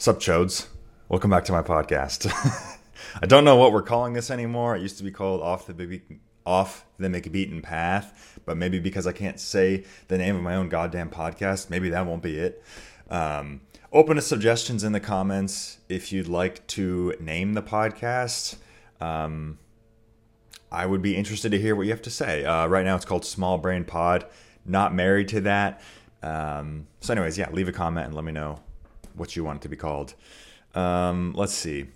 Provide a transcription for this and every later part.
Sup, chodes? Welcome back to my podcast. I don't know what we're calling this anymore. It used to be called Off the Big Off the McBeaten Path, but maybe because I can't say the name of my own goddamn podcast, maybe that won't be it. Um, open to suggestions in the comments if you'd like to name the podcast. Um, I would be interested to hear what you have to say. Uh, right now, it's called Small Brain Pod. Not married to that. Um, so, anyways, yeah, leave a comment and let me know what you want it to be called. Um, let's see.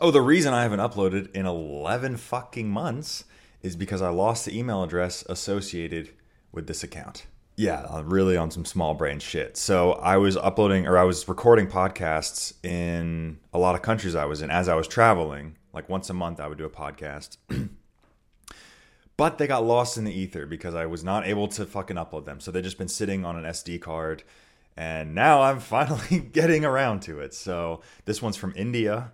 Oh, the reason I haven't uploaded in 11 fucking months is because I lost the email address associated with this account. Yeah, really on some small brain shit. So I was uploading or I was recording podcasts in a lot of countries I was in as I was traveling. Like once a month, I would do a podcast. but they got lost in the ether because I was not able to fucking upload them. So they've just been sitting on an SD card. And now I'm finally getting around to it. So this one's from India.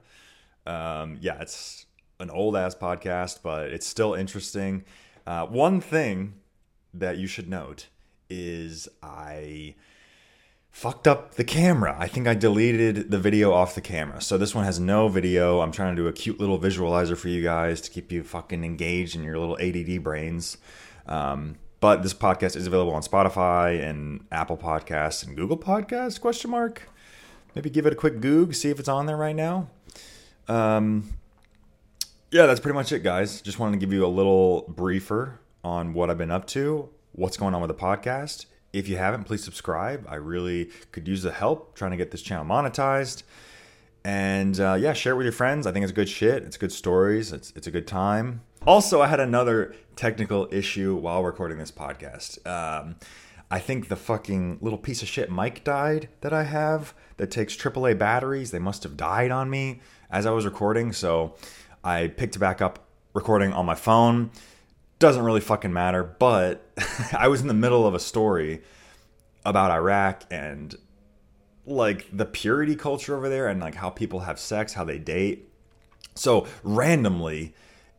Um, yeah, it's an old ass podcast, but it's still interesting. Uh, one thing that you should note is I fucked up the camera. I think I deleted the video off the camera. So this one has no video. I'm trying to do a cute little visualizer for you guys to keep you fucking engaged in your little ADD brains. Um, but this podcast is available on Spotify and Apple Podcasts and Google Podcasts? Question mark. Maybe give it a quick goog, see if it's on there right now. Um, yeah, that's pretty much it, guys. Just wanted to give you a little briefer on what I've been up to, what's going on with the podcast. If you haven't, please subscribe. I really could use the help trying to get this channel monetized. And uh, yeah, share it with your friends. I think it's good shit. It's good stories. It's, it's a good time. Also, I had another technical issue while recording this podcast. Um, I think the fucking little piece of shit mic died that I have that takes AAA batteries. They must have died on me as I was recording. So I picked back up recording on my phone. Doesn't really fucking matter, but I was in the middle of a story about Iraq and like the purity culture over there and like how people have sex, how they date. So randomly,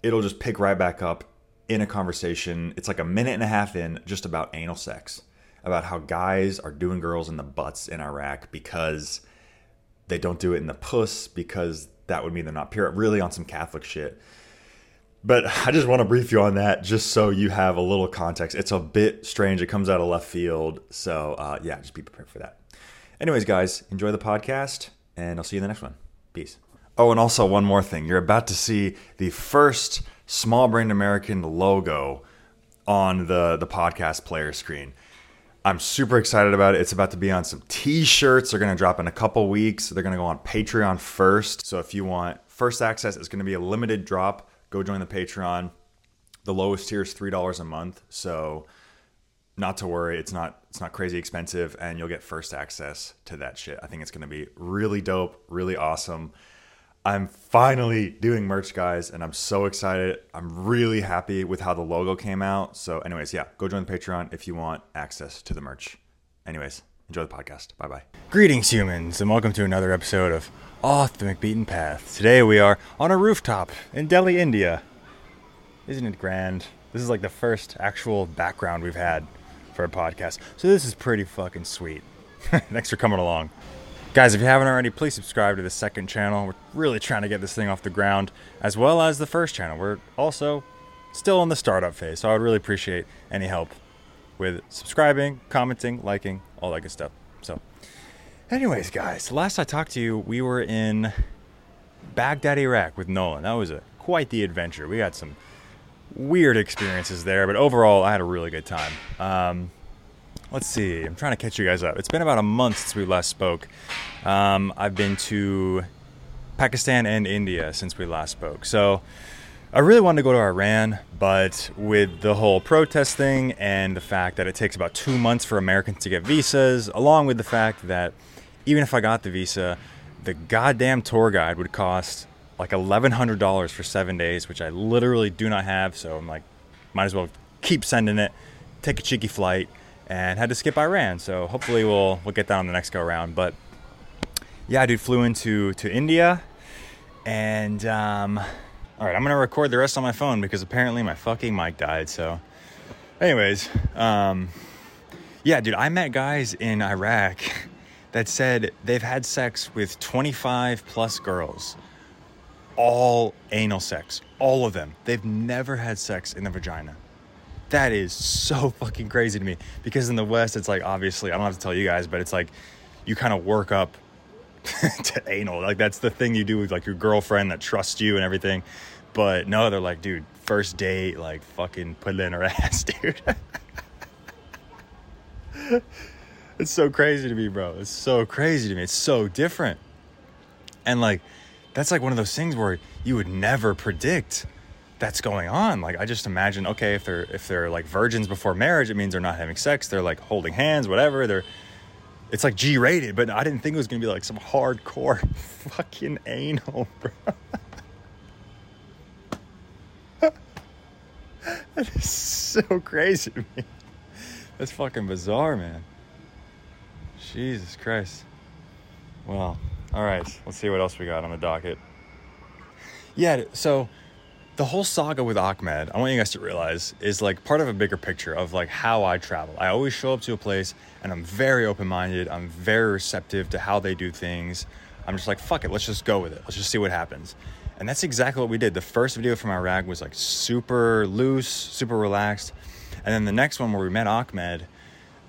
it'll just pick right back up in a conversation. It's like a minute and a half in just about anal sex, about how guys are doing girls in the butts in Iraq because they don't do it in the puss because that would mean they're not pure. Really on some Catholic shit. But I just want to brief you on that just so you have a little context. It's a bit strange. It comes out of left field. So, uh, yeah, just be prepared for that. Anyways, guys, enjoy the podcast, and I'll see you in the next one. Peace. Oh, and also one more thing. You're about to see the first Small Brain American logo on the, the podcast player screen. I'm super excited about it. It's about to be on some t-shirts. They're going to drop in a couple weeks. They're going to go on Patreon first. So if you want first access, it's going to be a limited drop. Go join the Patreon. The lowest tier is $3 a month. So not to worry, it's not it's not crazy expensive and you'll get first access to that shit. I think it's going to be really dope, really awesome. I'm finally doing merch, guys, and I'm so excited. I'm really happy with how the logo came out. So, anyways, yeah, go join the Patreon if you want access to the merch. Anyways, enjoy the podcast. Bye bye. Greetings, humans, and welcome to another episode of Off the McBeaten Path. Today we are on a rooftop in Delhi, India. Isn't it grand? This is like the first actual background we've had for a podcast. So, this is pretty fucking sweet. Thanks for coming along. Guys, if you haven't already, please subscribe to the second channel. We're really trying to get this thing off the ground, as well as the first channel. We're also still in the startup phase, so I would really appreciate any help with subscribing, commenting, liking, all that good stuff. So, anyways, guys, last I talked to you, we were in Baghdad, Iraq with Nolan. That was a quite the adventure. We had some weird experiences there, but overall, I had a really good time. Um, let's see. I'm trying to catch you guys up. It's been about a month since we last spoke. Um, I've been to Pakistan and India since we last spoke. So I really wanted to go to Iran, but with the whole protest thing and the fact that it takes about two months for Americans to get visas, along with the fact that even if I got the visa, the goddamn tour guide would cost like $1,100 for seven days, which I literally do not have. So I'm like, might as well keep sending it, take a cheeky flight and had to skip Iran. So hopefully we'll we'll get that on the next go round. But yeah, dude, flew into to India, and um, all right, I'm gonna record the rest on my phone because apparently my fucking mic died. So, anyways, um, yeah, dude, I met guys in Iraq that said they've had sex with 25 plus girls, all anal sex, all of them. They've never had sex in the vagina. That is so fucking crazy to me because in the West, it's like obviously, I don't have to tell you guys, but it's like you kind of work up to anal. Like that's the thing you do with like your girlfriend that trusts you and everything. But no, they're like, dude, first date, like fucking put it in her ass, dude. it's so crazy to me, bro. It's so crazy to me. It's so different. And like, that's like one of those things where you would never predict that's going on. Like I just imagine, okay, if they're if they're like virgins before marriage, it means they're not having sex. They're like holding hands, whatever. They're it's like G rated, but I didn't think it was gonna be like some hardcore fucking anal, bro. that is so crazy to me. That's fucking bizarre, man. Jesus Christ. Well, all right. Let's see what else we got on the docket. Yeah, so the whole saga with Ahmed, I want you guys to realize, is like part of a bigger picture of like how I travel. I always show up to a place and I'm very open minded. I'm very receptive to how they do things. I'm just like, fuck it, let's just go with it. Let's just see what happens. And that's exactly what we did. The first video from Iraq was like super loose, super relaxed. And then the next one where we met Ahmed,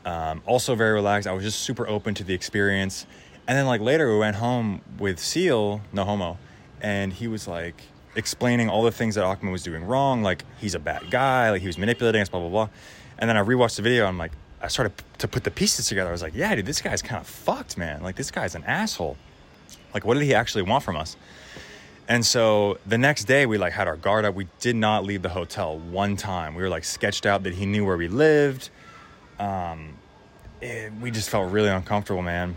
um, also very relaxed. I was just super open to the experience. And then like later we went home with Seal, no homo, and he was like, explaining all the things that Ahmed was doing wrong. Like he's a bad guy, like he was manipulating us, blah blah blah. And then I rewatched the video. I'm like, I started to put the pieces together. I was like, yeah, dude, this guy's kind of fucked, man. Like this guy's an asshole. Like what did he actually want from us? And so the next day we like had our guard up. We did not leave the hotel one time. We were like sketched out that he knew where we lived. Um, it, we just felt really uncomfortable, man.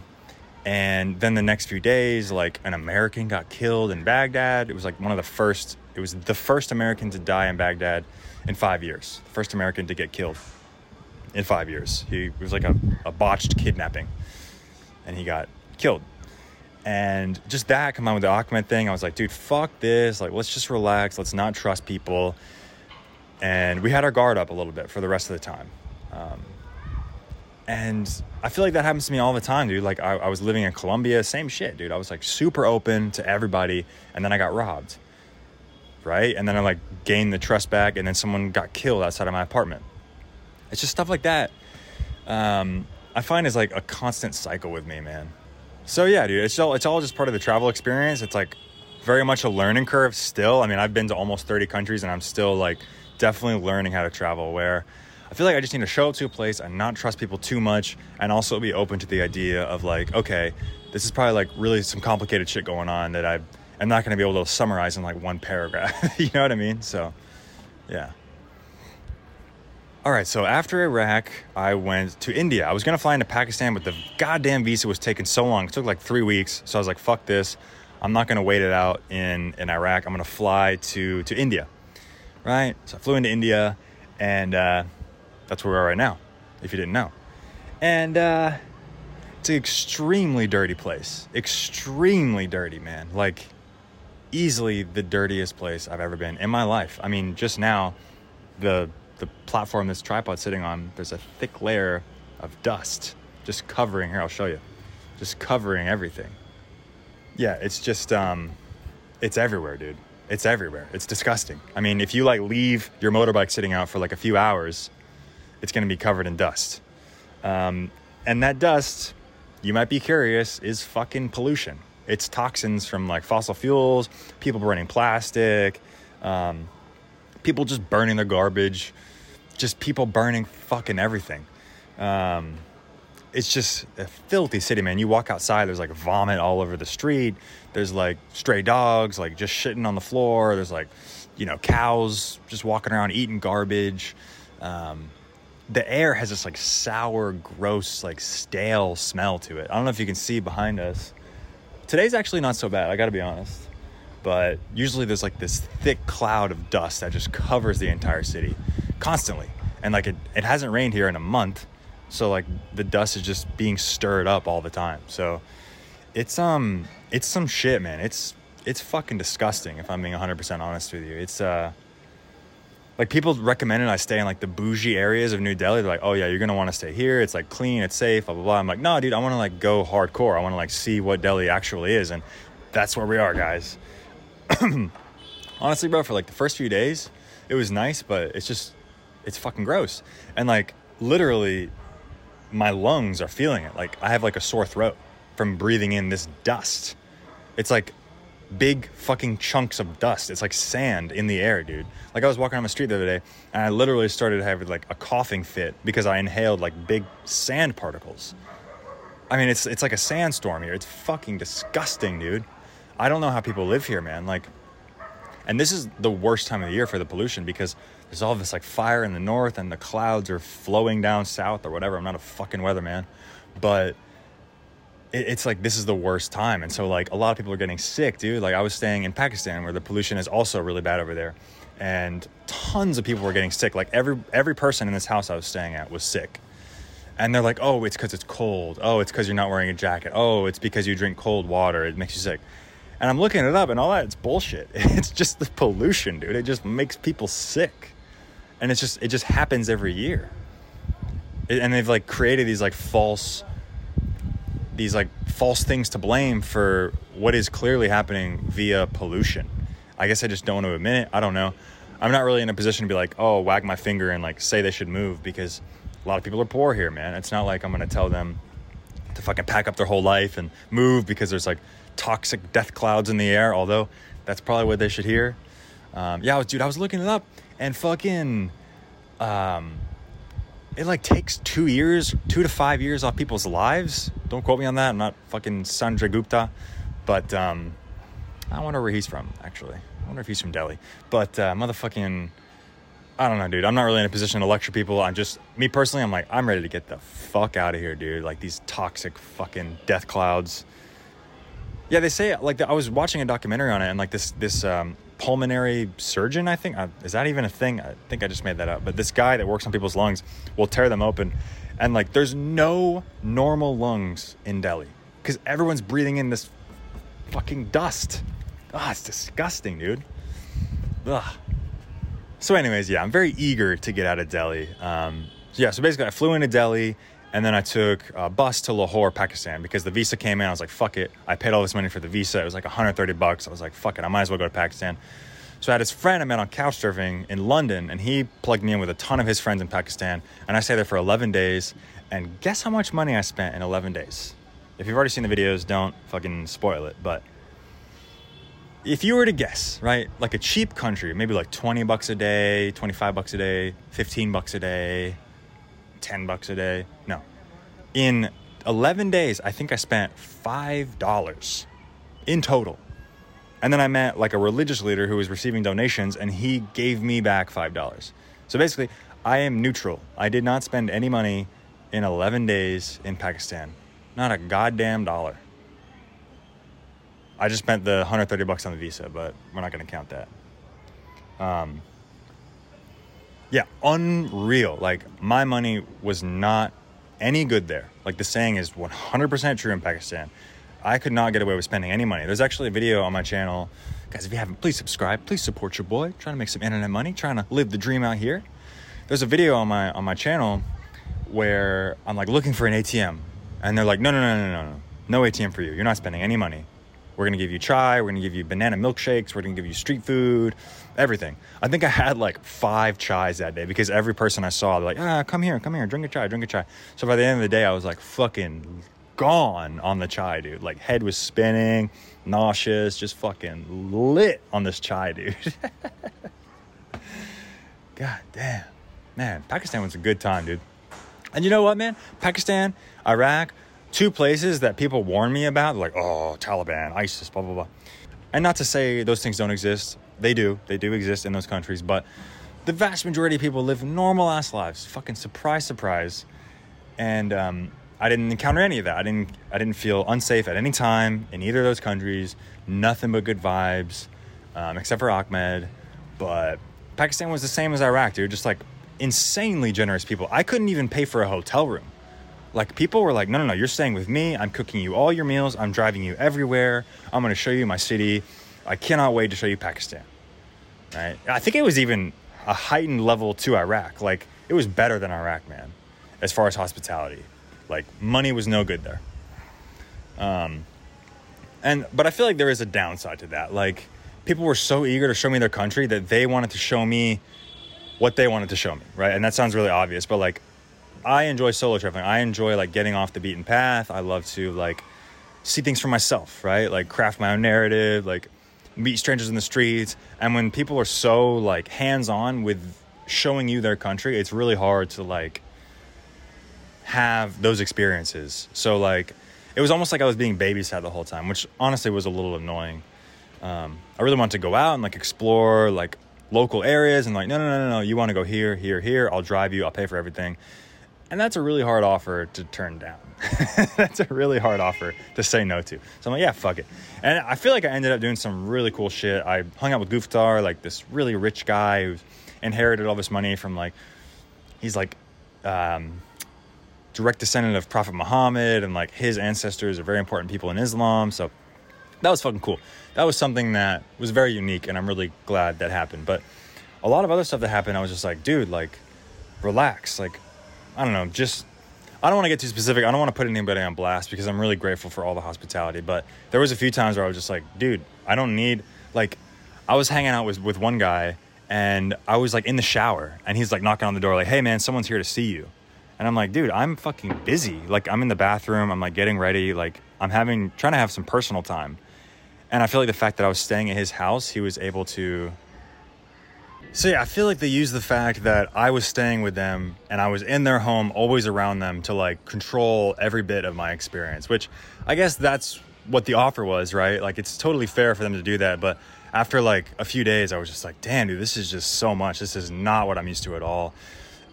And then the next few days, like an American got killed in Baghdad. It was like one of the first, it was the first American to die in Baghdad in five years. The first American to get killed in five years. He was like a, a botched kidnapping and he got killed. And just that combined with the Ahmed thing, I was like, dude, fuck this. Like, let's just relax. Let's not trust people. And we had our guard up a little bit for the rest of the time. Um, and I feel like that happens to me all the time, dude. Like I, I, was living in Colombia, same shit, dude. I was like super open to everybody, and then I got robbed, right? And then I like gained the trust back, and then someone got killed outside of my apartment. It's just stuff like that. Um, I find is like a constant cycle with me, man. So yeah, dude, it's all it's all just part of the travel experience. It's like very much a learning curve still. I mean, I've been to almost 30 countries, and I'm still like definitely learning how to travel. Where I feel like I just need to show up to a place and not trust people too much and also be open to the idea of like, okay, this is probably like really some complicated shit going on that I am not going to be able to summarize in like one paragraph. you know what I mean? So, yeah. All right, so after Iraq, I went to India. I was gonna fly into Pakistan, but the goddamn visa was taking so long. It took like three weeks. So I was like, fuck this. I'm not gonna wait it out in, in Iraq. I'm gonna fly to, to India. Right? So I flew into India and uh, that's where we are right now, if you didn't know. And uh, it's an extremely dirty place. Extremely dirty, man. Like, easily the dirtiest place I've ever been in my life. I mean, just now, the the platform this tripod's sitting on, there's a thick layer of dust just covering here. I'll show you, just covering everything. Yeah, it's just um, it's everywhere, dude. It's everywhere. It's disgusting. I mean, if you like leave your motorbike sitting out for like a few hours, it's going to be covered in dust. Um, and that dust, you might be curious, is fucking pollution. It's toxins from like fossil fuels, people burning plastic, um, people just burning their garbage, just people burning fucking everything. Um, it's just a filthy city, man. You walk outside, there's like vomit all over the street. There's like stray dogs, like just shitting on the floor. There's like, you know, cows just walking around eating garbage. Um, the air has this like sour, gross, like stale smell to it. I don't know if you can see behind us. Today's actually not so bad, I gotta be honest. But usually there's like this thick cloud of dust that just covers the entire city constantly. And like it, it hasn't rained here in a month. So like the dust is just being stirred up all the time. So it's um it's some shit, man. It's it's fucking disgusting if I'm being 100% honest with you. It's uh like people recommended I stay in like the bougie areas of New Delhi. They're like, oh yeah, you're gonna want to stay here. It's like clean, it's safe, blah blah blah. I'm like, no, dude, I want to like go hardcore. I want to like see what Delhi actually is, and that's where we are, guys. Honestly, bro, for like the first few days, it was nice, but it's just, it's fucking gross. And like literally, my lungs are feeling it. Like I have like a sore throat from breathing in this dust. It's like big fucking chunks of dust. It's like sand in the air, dude. Like I was walking on the street the other day and I literally started having like a coughing fit because I inhaled like big sand particles. I mean, it's it's like a sandstorm here. It's fucking disgusting, dude. I don't know how people live here, man. Like and this is the worst time of the year for the pollution because there's all this like fire in the north and the clouds are flowing down south or whatever. I'm not a fucking weatherman, but it's like this is the worst time. And so like a lot of people are getting sick dude. Like i was staying in pakistan where the pollution is also really bad over there. And tons of people were getting sick. Like every every person in this house i was staying at was sick. And they're like oh it's because it's cold. Oh it's because you're not wearing a jacket. Oh it's because you drink cold water. It makes you sick. And i'm looking it up and all that it's bullshit. It's just the pollution dude. It just makes people sick. And it's just it just happens every year. And they've like created these like false these like false things to blame for what is clearly happening via pollution. I guess I just don't want to admit it. I don't know. I'm not really in a position to be like, oh, wag my finger and like say they should move because a lot of people are poor here, man. It's not like I'm gonna tell them to fucking pack up their whole life and move because there's like toxic death clouds in the air. Although that's probably what they should hear. Um, yeah, I was, dude, I was looking it up and fucking um, it like takes two years, two to five years off people's lives. Don't quote me on that. I'm not fucking Sanjay Gupta, but um, I wonder where he's from. Actually, I wonder if he's from Delhi. But uh, motherfucking, I don't know, dude. I'm not really in a position to lecture people. I'm just me personally. I'm like, I'm ready to get the fuck out of here, dude. Like these toxic fucking death clouds. Yeah, they say like I was watching a documentary on it, and like this this um, pulmonary surgeon, I think. Is that even a thing? I think I just made that up. But this guy that works on people's lungs will tear them open. And like, there's no normal lungs in Delhi because everyone's breathing in this fucking dust. Ah, oh, it's disgusting, dude. Ugh. So, anyways, yeah, I'm very eager to get out of Delhi. Um, so yeah, so basically, I flew into Delhi. And then I took a bus to Lahore, Pakistan, because the visa came in. I was like, fuck it. I paid all this money for the visa. It was like 130 bucks. I was like, fuck it. I might as well go to Pakistan. So I had this friend I met on couchsurfing in London, and he plugged me in with a ton of his friends in Pakistan. And I stayed there for 11 days. And guess how much money I spent in 11 days? If you've already seen the videos, don't fucking spoil it. But if you were to guess, right, like a cheap country, maybe like 20 bucks a day, 25 bucks a day, 15 bucks a day, 10 bucks a day. No. In 11 days, I think I spent $5 in total. And then I met like a religious leader who was receiving donations and he gave me back $5. So basically, I am neutral. I did not spend any money in 11 days in Pakistan. Not a goddamn dollar. I just spent the 130 bucks on the visa, but we're not going to count that. Um, yeah, unreal. Like my money was not any good there. Like the saying is 100% true in Pakistan. I could not get away with spending any money. There's actually a video on my channel. Guys, if you haven't, please subscribe. Please support your boy. Trying to make some internet money, trying to live the dream out here. There's a video on my on my channel where I'm like looking for an ATM and they're like, "No, no, no, no, no. No, no ATM for you. You're not spending any money. We're gonna give you chai. We're gonna give you banana milkshakes. We're gonna give you street food, everything. I think I had like five chais that day because every person I saw, they're like, ah, come here, come here, drink a chai, drink a chai. So by the end of the day, I was like fucking gone on the chai, dude. Like head was spinning, nauseous, just fucking lit on this chai, dude. God damn, man, Pakistan was a good time, dude. And you know what, man? Pakistan, Iraq, two places that people warn me about, like, oh, Taliban, ISIS, blah, blah, blah. And not to say those things don't exist. They do. They do exist in those countries. But the vast majority of people live normal ass lives. Fucking surprise, surprise. And um, I didn't encounter any of that. I didn't. I didn't feel unsafe at any time in either of those countries. Nothing but good vibes, um, except for Ahmed. But Pakistan was the same as Iraq, dude. Just like insanely generous people. I couldn't even pay for a hotel room. Like people were like, no, no, no, you're staying with me. I'm cooking you all your meals. I'm driving you everywhere. I'm going to show you my city. I cannot wait to show you Pakistan. Right? I think it was even a heightened level to Iraq. Like it was better than Iraq, man, as far as hospitality. Like money was no good there. Um, and but I feel like there is a downside to that. Like people were so eager to show me their country that they wanted to show me what they wanted to show me, right? And that sounds really obvious, but like I enjoy solo traveling. I enjoy like getting off the beaten path. I love to like see things for myself, right? Like craft my own narrative, like meet strangers in the streets. And when people are so like hands-on with showing you their country, it's really hard to like have those experiences. So like it was almost like I was being babysat the whole time, which honestly was a little annoying. Um, I really wanted to go out and like explore like local areas and like no no no no no you want to go here here here I'll drive you I'll pay for everything, and that's a really hard offer to turn down. that's a really hard offer to say no to. So I'm like yeah fuck it, and I feel like I ended up doing some really cool shit. I hung out with Guftar, like this really rich guy who inherited all this money from like he's like um, direct descendant of Prophet Muhammad, and like his ancestors are very important people in Islam. So that was fucking cool. That was something that was very unique, and I'm really glad that happened. But a lot of other stuff that happened, I was just like, dude, like, relax. Like, I don't know, just. I don't want to get too specific. I don't want to put anybody on blast because I'm really grateful for all the hospitality. But there was a few times where I was just like, dude, I don't need like I was hanging out with with one guy and I was like in the shower and he's like knocking on the door like, "Hey man, someone's here to see you." And I'm like, dude, I'm fucking busy. Like, I'm in the bathroom. I'm like getting ready. Like, I'm having, trying to have some personal time. And I feel like the fact that I was staying at his house, he was able to. So, yeah, I feel like they used the fact that I was staying with them and I was in their home, always around them to like control every bit of my experience, which I guess that's what the offer was, right? Like, it's totally fair for them to do that. But after like a few days, I was just like, damn, dude, this is just so much. This is not what I'm used to at all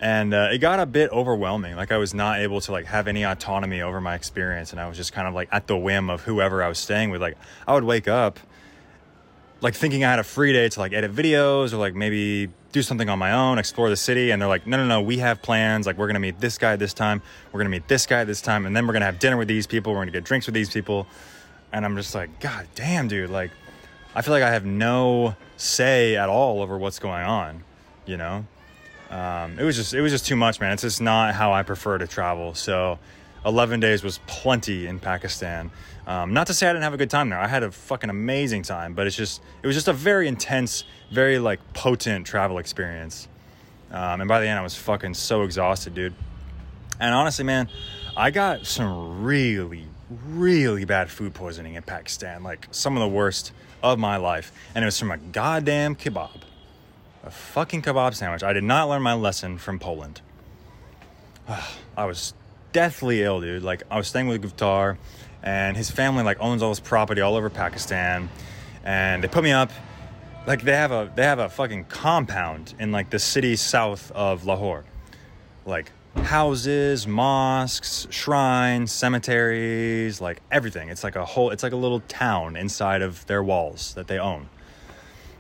and uh, it got a bit overwhelming like i was not able to like have any autonomy over my experience and i was just kind of like at the whim of whoever i was staying with like i would wake up like thinking i had a free day to like edit videos or like maybe do something on my own explore the city and they're like no no no we have plans like we're gonna meet this guy this time we're gonna meet this guy this time and then we're gonna have dinner with these people we're gonna get drinks with these people and i'm just like god damn dude like i feel like i have no say at all over what's going on you know um, it was just it was just too much, man. It's just not how I prefer to travel. So, 11 days was plenty in Pakistan. Um, not to say I didn't have a good time there. I had a fucking amazing time, but it's just it was just a very intense, very like potent travel experience. Um, and by the end, I was fucking so exhausted, dude. And honestly, man, I got some really, really bad food poisoning in Pakistan, like some of the worst of my life, and it was from a goddamn kebab a fucking kebab sandwich. I did not learn my lesson from Poland. I was deathly ill, dude. Like I was staying with Guftar, and his family like owns all this property all over Pakistan, and they put me up. Like they have a they have a fucking compound in like the city south of Lahore, like houses, mosques, shrines, cemeteries, like everything. It's like a whole. It's like a little town inside of their walls that they own.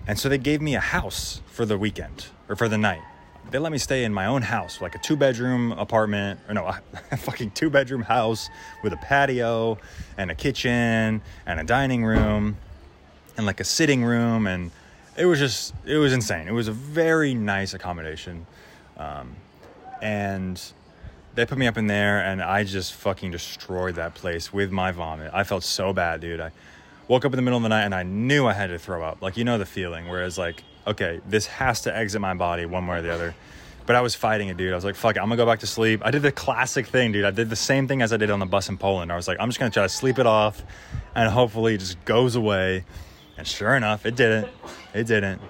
And so they gave me a house for the weekend or for the night. They let me stay in my own house, like a two bedroom apartment, or no, a fucking two bedroom house with a patio and a kitchen and a dining room and like a sitting room. And it was just, it was insane. It was a very nice accommodation. Um, and they put me up in there and I just fucking destroyed that place with my vomit. I felt so bad, dude. I, woke up in the middle of the night and I knew I had to throw up. Like, you know, the feeling, whereas, like, okay, this has to exit my body one way or the other. But I was fighting it, dude. I was like, fuck it, I'm gonna go back to sleep. I did the classic thing, dude. I did the same thing as I did on the bus in Poland. I was like, I'm just gonna try to sleep it off and hopefully it just goes away. And sure enough, it didn't. It didn't.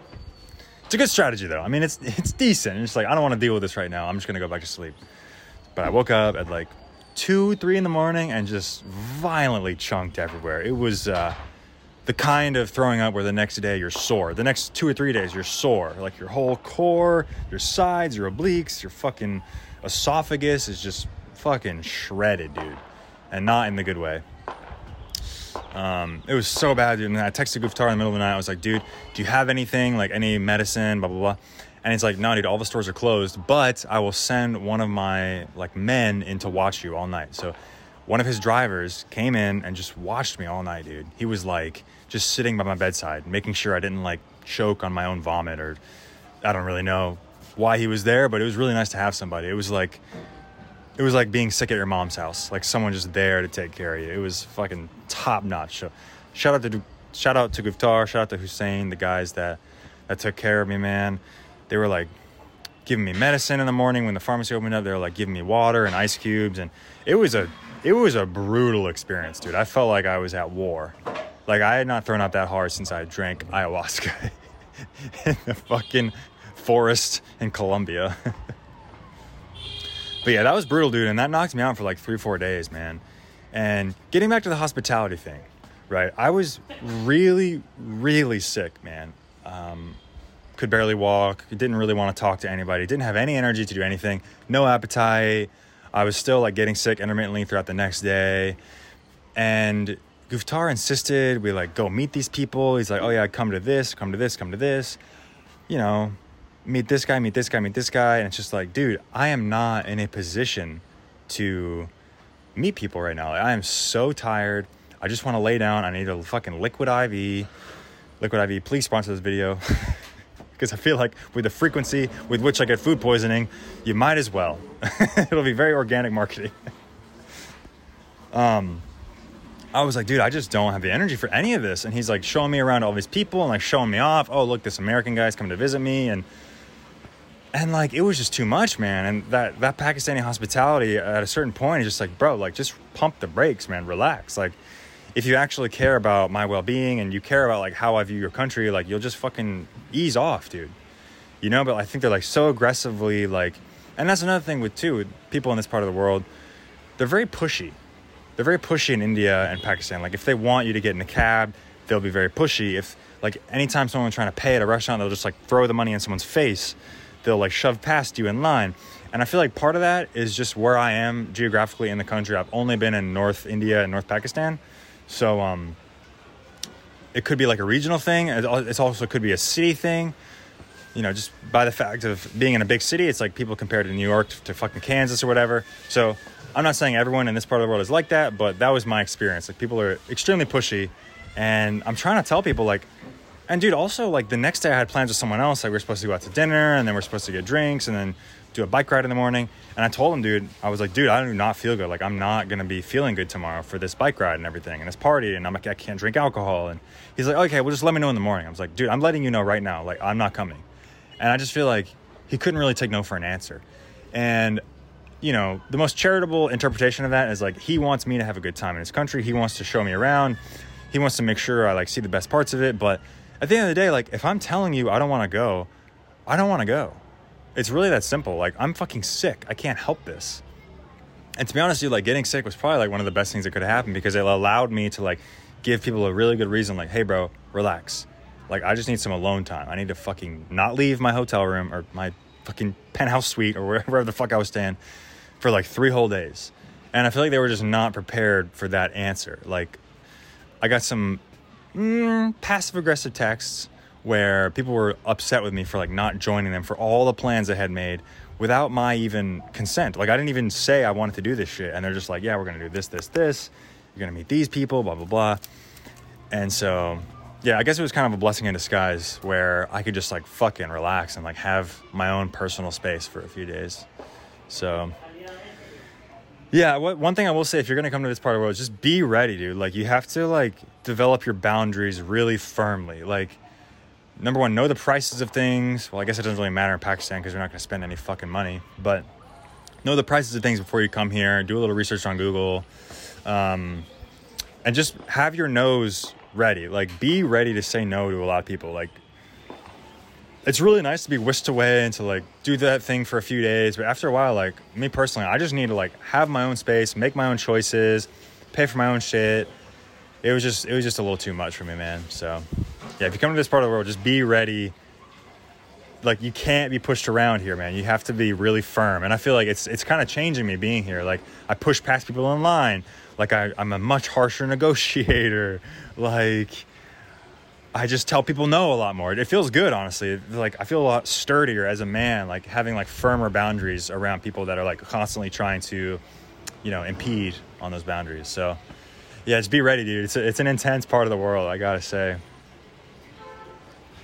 It's a good strategy though. I mean, it's it's decent. It's like I don't want to deal with this right now. I'm just gonna go back to sleep. But I woke up at like two, three in the morning and just violently chunked everywhere. It was uh, the kind of throwing up where the next day you're sore. The next two or three days you're sore. Like your whole core, your sides, your obliques, your fucking esophagus is just fucking shredded, dude. And not in the good way. Um, it was so bad, dude. And I texted Guftar in the middle of the night. I was like, dude, do you have anything, like any medicine, blah, blah, blah. And he's like, no, dude, all the stores are closed, but I will send one of my like men in to watch you all night. So one of his drivers came in and just watched me all night, dude. He was like just sitting by my bedside, making sure I didn't like choke on my own vomit or I don't really know why he was there, but it was really nice to have somebody. It was like it was like being sick at your mom's house, like someone just there to take care of you. It was fucking top notch. So, shout out to shout out to Guftar, shout out to Hussein, the guys that that took care of me, man. They were like giving me medicine in the morning when the pharmacy opened up. They were like giving me water and ice cubes, and it was a it was a brutal experience, dude. I felt like I was at war. Like I had not thrown up that hard since I drank ayahuasca in the fucking forest in Colombia. but yeah, that was brutal, dude, and that knocked me out for like three, four days, man. And getting back to the hospitality thing, right? I was really, really sick, man. Um, could barely walk, didn't really want to talk to anybody, didn't have any energy to do anything, no appetite. I was still like getting sick intermittently throughout the next day. And Guftar insisted we like go meet these people. He's like, oh yeah, come to this, come to this, come to this. You know, meet this guy, meet this guy, meet this guy. And it's just like, dude, I am not in a position to meet people right now. Like, I am so tired. I just want to lay down. I need a fucking liquid IV. Liquid IV, please sponsor this video. Because I feel like with the frequency with which I get food poisoning, you might as well. It'll be very organic marketing. um, I was like, dude, I just don't have the energy for any of this. And he's like showing me around all these people and like showing me off. Oh, look, this American guy's coming to visit me. And and like it was just too much, man. And that that Pakistani hospitality at a certain point is just like, bro, like just pump the brakes, man. Relax. Like if you actually care about my well-being and you care about like how I view your country, like you'll just fucking ease off, dude. You know, but I think they're like so aggressively like and that's another thing with too, people in this part of the world, they're very pushy they're very pushy in India and Pakistan. Like if they want you to get in a cab, they'll be very pushy. If like anytime someone's trying to pay at a restaurant, they'll just like throw the money in someone's face. They'll like shove past you in line. And I feel like part of that is just where I am geographically in the country. I've only been in North India and North Pakistan. So um it could be like a regional thing. It also could be a city thing. You know, just by the fact of being in a big city, it's like people compared to New York to fucking Kansas or whatever. So I'm not saying everyone in this part of the world is like that, but that was my experience. Like people are extremely pushy, and I'm trying to tell people like, and dude, also like the next day I had plans with someone else. Like we are supposed to go out to dinner, and then we're supposed to get drinks, and then do a bike ride in the morning. And I told him, dude, I was like, dude, I do not feel good. Like I'm not gonna be feeling good tomorrow for this bike ride and everything, and this party, and I'm like, I can't drink alcohol. And he's like, okay, well just let me know in the morning. I was like, dude, I'm letting you know right now. Like I'm not coming. And I just feel like he couldn't really take no for an answer. And you know, the most charitable interpretation of that is like he wants me to have a good time in his country. He wants to show me around. He wants to make sure I like see the best parts of it. But at the end of the day, like if I'm telling you I don't want to go, I don't want to go. It's really that simple. Like I'm fucking sick. I can't help this. And to be honest, dude, like getting sick was probably like one of the best things that could have happened because it allowed me to like give people a really good reason, like, hey, bro, relax. Like I just need some alone time. I need to fucking not leave my hotel room or my fucking penthouse suite or wherever the fuck I was staying for like three whole days. And I feel like they were just not prepared for that answer. Like, I got some mm, passive aggressive texts where people were upset with me for like not joining them for all the plans I had made without my even consent. Like, I didn't even say I wanted to do this shit. And they're just like, yeah, we're to do this, this, this. You're to meet these people, blah, blah, blah. And so, yeah, I guess it was kind of a blessing in disguise where I could just like fucking relax and like have my own personal space for a few days. So, yeah, what, one thing I will say, if you're gonna come to this part of the world, just be ready, dude. Like you have to like develop your boundaries really firmly. Like number one, know the prices of things. Well, I guess it doesn't really matter in Pakistan because you're not gonna spend any fucking money. But know the prices of things before you come here. Do a little research on Google, um, and just have your nose ready. Like be ready to say no to a lot of people. Like it's really nice to be whisked away and to like do that thing for a few days. But after a while, like me personally, I just need to like have my own space, make my own choices, pay for my own shit. It was just it was just a little too much for me, man. So yeah, if you come to this part of the world, just be ready. Like you can't be pushed around here, man. You have to be really firm. And I feel like it's it's kind of changing me being here. Like I push past people in line. Like I, I'm a much harsher negotiator. Like I just tell people no a lot more. It feels good, honestly. Like I feel a lot sturdier as a man, like having like firmer boundaries around people that are like constantly trying to, you know, impede on those boundaries. So, yeah, just be ready, dude. It's a, it's an intense part of the world, I gotta say.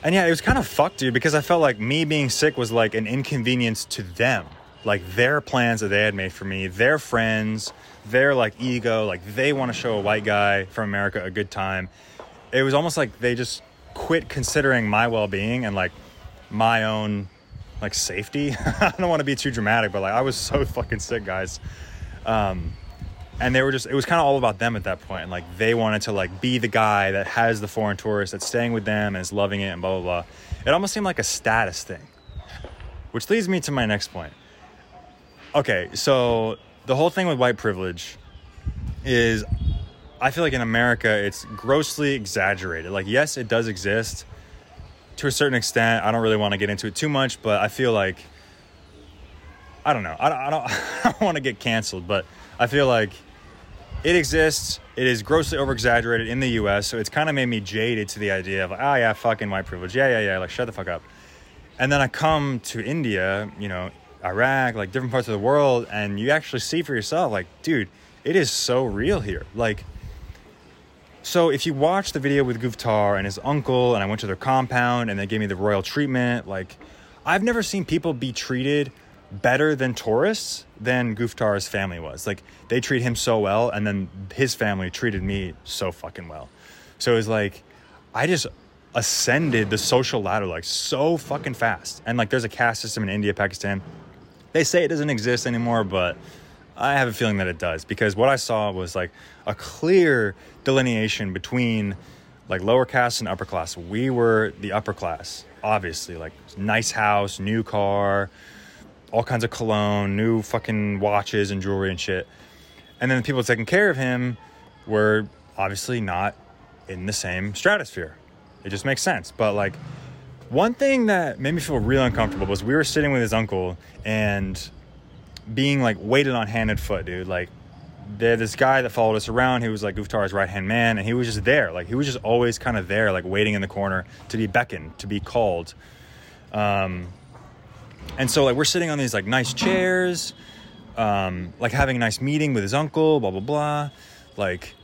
And yeah, it was kind of fucked, dude, because I felt like me being sick was like an inconvenience to them. Like their plans that they had made for me, their friends, their like ego, like they want to show a white guy from America a good time. It was almost like they just quit considering my well being and like my own like safety. I don't want to be too dramatic, but like I was so fucking sick, guys. Um, and they were just it was kind of all about them at that point and like they wanted to like be the guy that has the foreign tourist that's staying with them and is loving it and blah blah blah. It almost seemed like a status thing. Which leads me to my next point. Okay so the whole thing with white privilege is i feel like in america it's grossly exaggerated. Like yes it does exist to a certain extent. I don't really want to get into it too much but i feel like i don't know. I don't, I don't, I don't want to get canceled but I feel like it exists. It is grossly over exaggerated in the US. So it's kind of made me jaded to the idea of, like, oh, yeah, fucking white privilege. Yeah, yeah, yeah. Like, shut the fuck up. And then I come to India, you know, Iraq, like different parts of the world, and you actually see for yourself, like, dude, it is so real here. Like, so if you watch the video with Guftar and his uncle, and I went to their compound and they gave me the royal treatment, like, I've never seen people be treated better than tourists than Guftar's family was. Like they treat him so well, and then his family treated me so fucking well. So it was like I just ascended the social ladder like so fucking fast. And like there's a caste system in India, Pakistan. They say it doesn't exist anymore, but I have a feeling that it does because what I saw was like a clear delineation between like lower caste and upper class. We were the upper class, obviously, like nice house, new car, all kinds of cologne, new fucking watches and jewelry and shit. And then the people taking care of him were obviously not in the same stratosphere. It just makes sense. But like one thing that made me feel real uncomfortable was we were sitting with his uncle and being like waited on hand and foot, dude. Like there's this guy that followed us around. He was like Guftar's right hand man, and he was just there. Like he was just always kind of there, like waiting in the corner to be beckoned, to be called. Um, and so like we're sitting on these like nice chairs, um, like having a nice meeting with his uncle, blah blah blah. Like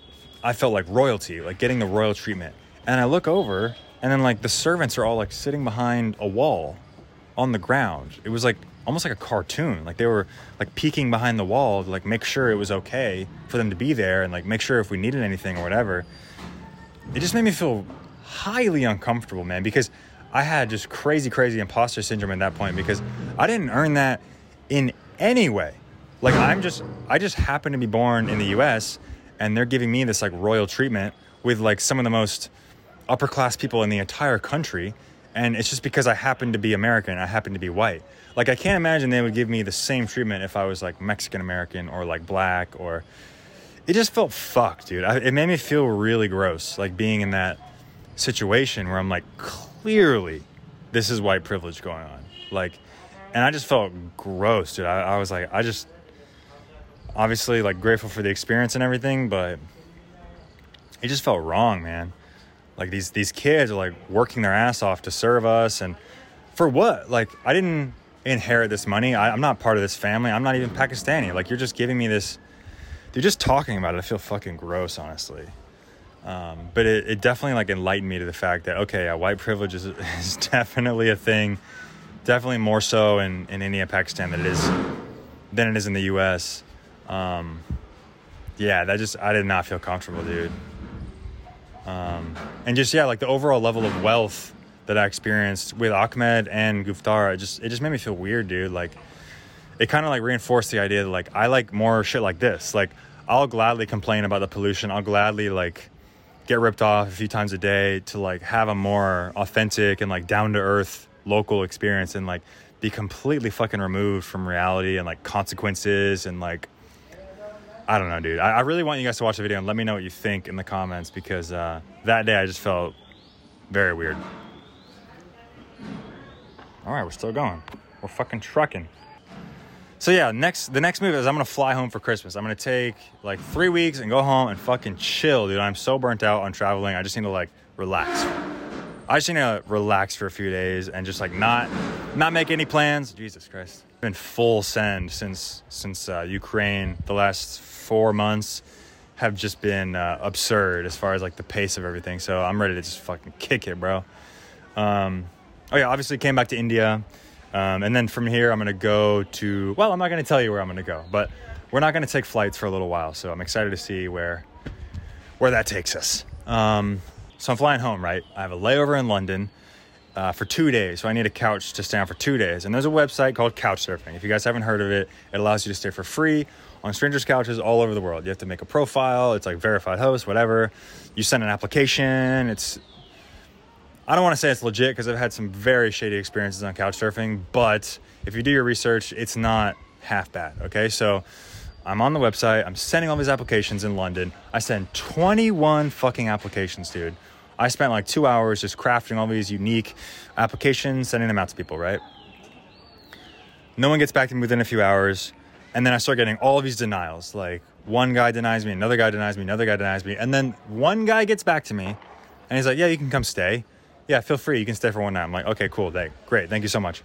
I felt like royalty, like getting the royal treatment. And I look over, and then like the servants are all like sitting behind a wall on the ground. It was like almost like a cartoon. Like they were like peeking behind the wall to like make sure it was okay for them to be there and like make sure if we needed anything or whatever. It just made me feel highly uncomfortable, man, because I had just crazy, crazy imposter syndrome at that point because I didn't earn that in any way. Like I'm just, I just happen to be born in the U.S. and they're giving me this like royal treatment with like some of the most upper class people in the entire country. And it's just because I happen to be American, I happen to be white. Like I can't imagine they would give me the same treatment if I was like Mexican American or like black or. It just felt fucked, dude. I, it made me feel really gross, like being in that situation where I'm like clearly this is white privilege going on. Like, and I just felt gross, dude. I, I was like, I just obviously like grateful for the experience and everything, but it just felt wrong, man. Like these these kids are like working their ass off to serve us, and for what? Like I didn't inherit this money. I, I'm not part of this family. I'm not even Pakistani. Like you're just giving me this. You're just talking about it. I feel fucking gross, honestly. Um, but it, it, definitely like enlightened me to the fact that okay, white privilege is, is definitely a thing, definitely more so in, in India, Pakistan than it is than it is in the U.S. Um, yeah, that just I did not feel comfortable, dude. Um, and just yeah, like the overall level of wealth that I experienced with Ahmed and Guftar, it just it just made me feel weird, dude. Like it kind of like reinforced the idea that like I like more shit like this. Like I'll gladly complain about the pollution. I'll gladly like get ripped off a few times a day to like have a more authentic and like down to earth local experience and like be completely fucking removed from reality and like consequences and like I don't know, dude. I, I, really want you guys to watch the video and let me know what you think in the comments because uh, that day I just felt very weird. All right, we're still going. We're fucking trucking. So yeah, next the next move is I'm gonna fly home for Christmas. I'm gonna take like three weeks and go home and fucking chill, dude. I'm so burnt out on traveling. I just need to like relax. I just need to relax for a few days and just like not not make any plans. Jesus Christ, been full send since since uh, Ukraine. The last four months have just been uh, absurd as far as like the pace of everything. So I'm ready to just fucking kick it, bro. Um, oh yeah, obviously came back to India, um, and then from here I'm gonna go to. Well, I'm not gonna tell you where I'm gonna go, but we're not gonna take flights for a little while. So I'm excited to see where where that takes us. Um, so I'm flying home, right? I have a layover in London. Uh, for two days. So I need a couch to stay on for two days. And there's a website called Couchsurfing. If you guys haven't heard of it, it allows you to stay for free on strangers' couches all over the world. You have to make a profile. It's like verified host, whatever. You send an application. It's I don't want to say it's legit because I've had some very shady experiences on couch surfing, but if you do your research, it's not half bad. Okay, so I'm on the website, I'm sending all these applications in London. I send 21 fucking applications, dude. I spent like two hours just crafting all these unique applications, sending them out to people, right? No one gets back to me within a few hours. And then I start getting all of these denials. Like one guy denies me, another guy denies me, another guy denies me. And then one guy gets back to me and he's like, Yeah, you can come stay yeah, feel free. You can stay for one night. I'm like, okay, cool. Thank, great. Thank you so much.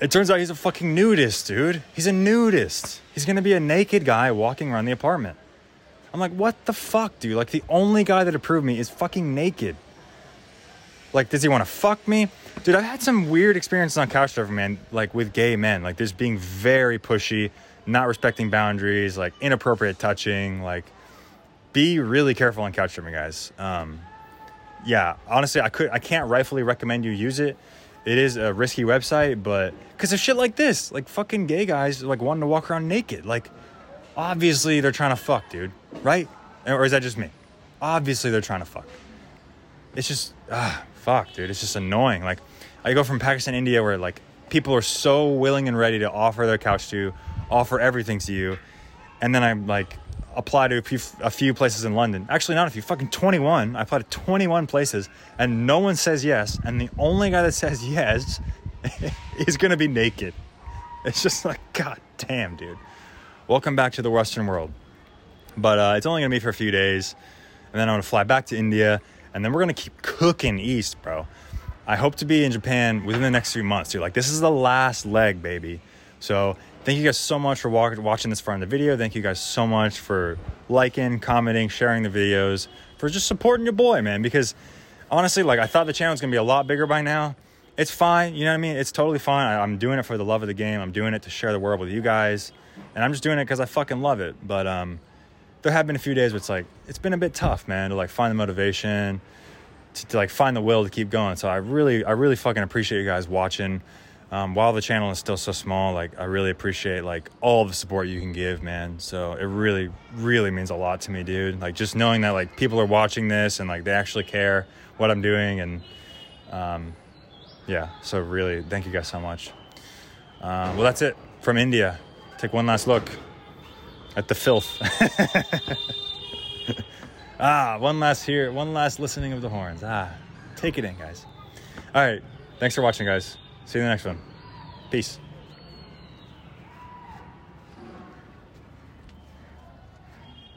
It turns out he's a fucking nudist, dude. He's a nudist. He's gonna be a naked guy walking around the apartment. I'm like, what the fuck, dude? Like, the only guy that approved me is fucking naked. Like, does he want to fuck me? Dude, I've had some weird experiences on Couchsurfing, man, like with gay men. Like, there's being very pushy, not respecting boundaries, like inappropriate touching. Like, be really careful on Couchsurfing, guys. Um, yeah, honestly, I could I can't rightfully recommend you use it. It is a risky website, but because of shit like this, like fucking gay guys like wanting to walk around naked, like obviously they're trying to fuck, dude, right? Or is that just me? Obviously they're trying to fuck. It's just ah fuck, dude. It's just annoying. Like I go from Pakistan, India, where like people are so willing and ready to offer their couch to you, offer everything to you, and then I'm like apply to a few, a few places in London. Actually, not a few, fucking 21. I applied to 21 places and no one says yes. And the only guy that says yes is going to be naked. It's just like, God damn, dude. Welcome back to the Western world. But uh, it's only going to be for a few days. And then I'm going to fly back to India. And then we're going to keep cooking east, bro. I hope to be in Japan within the next few months, dude. Like, this is the last leg, baby. So Thank you guys so much for watching this far in the video. Thank you guys so much for liking, commenting, sharing the videos, for just supporting your boy, man. Because honestly, like I thought the channel was gonna be a lot bigger by now. It's fine, you know what I mean? It's totally fine. I, am doing it for the love of the game. I'm doing it to share the world with you guys, and I'm just doing it because I fucking love it. But um, there have been a few days where it's like it's been a bit tough, man, to like find the motivation, to, to like find the will to keep going. So I really, I really fucking appreciate you guys watching um, while the channel is still so small like i really appreciate like all the support you can give man. So it really really means a lot to me dude. Like just knowing that like people are watching this and like they actually care what i'm doing and um, yeah. So really thank you guys so much. Uh, well that's it from india. Take one last look at the filth. Ah one last here one last listening of the horns. Ah take it in guys. All right. Thanks for watching guys See you in the next one. Peace.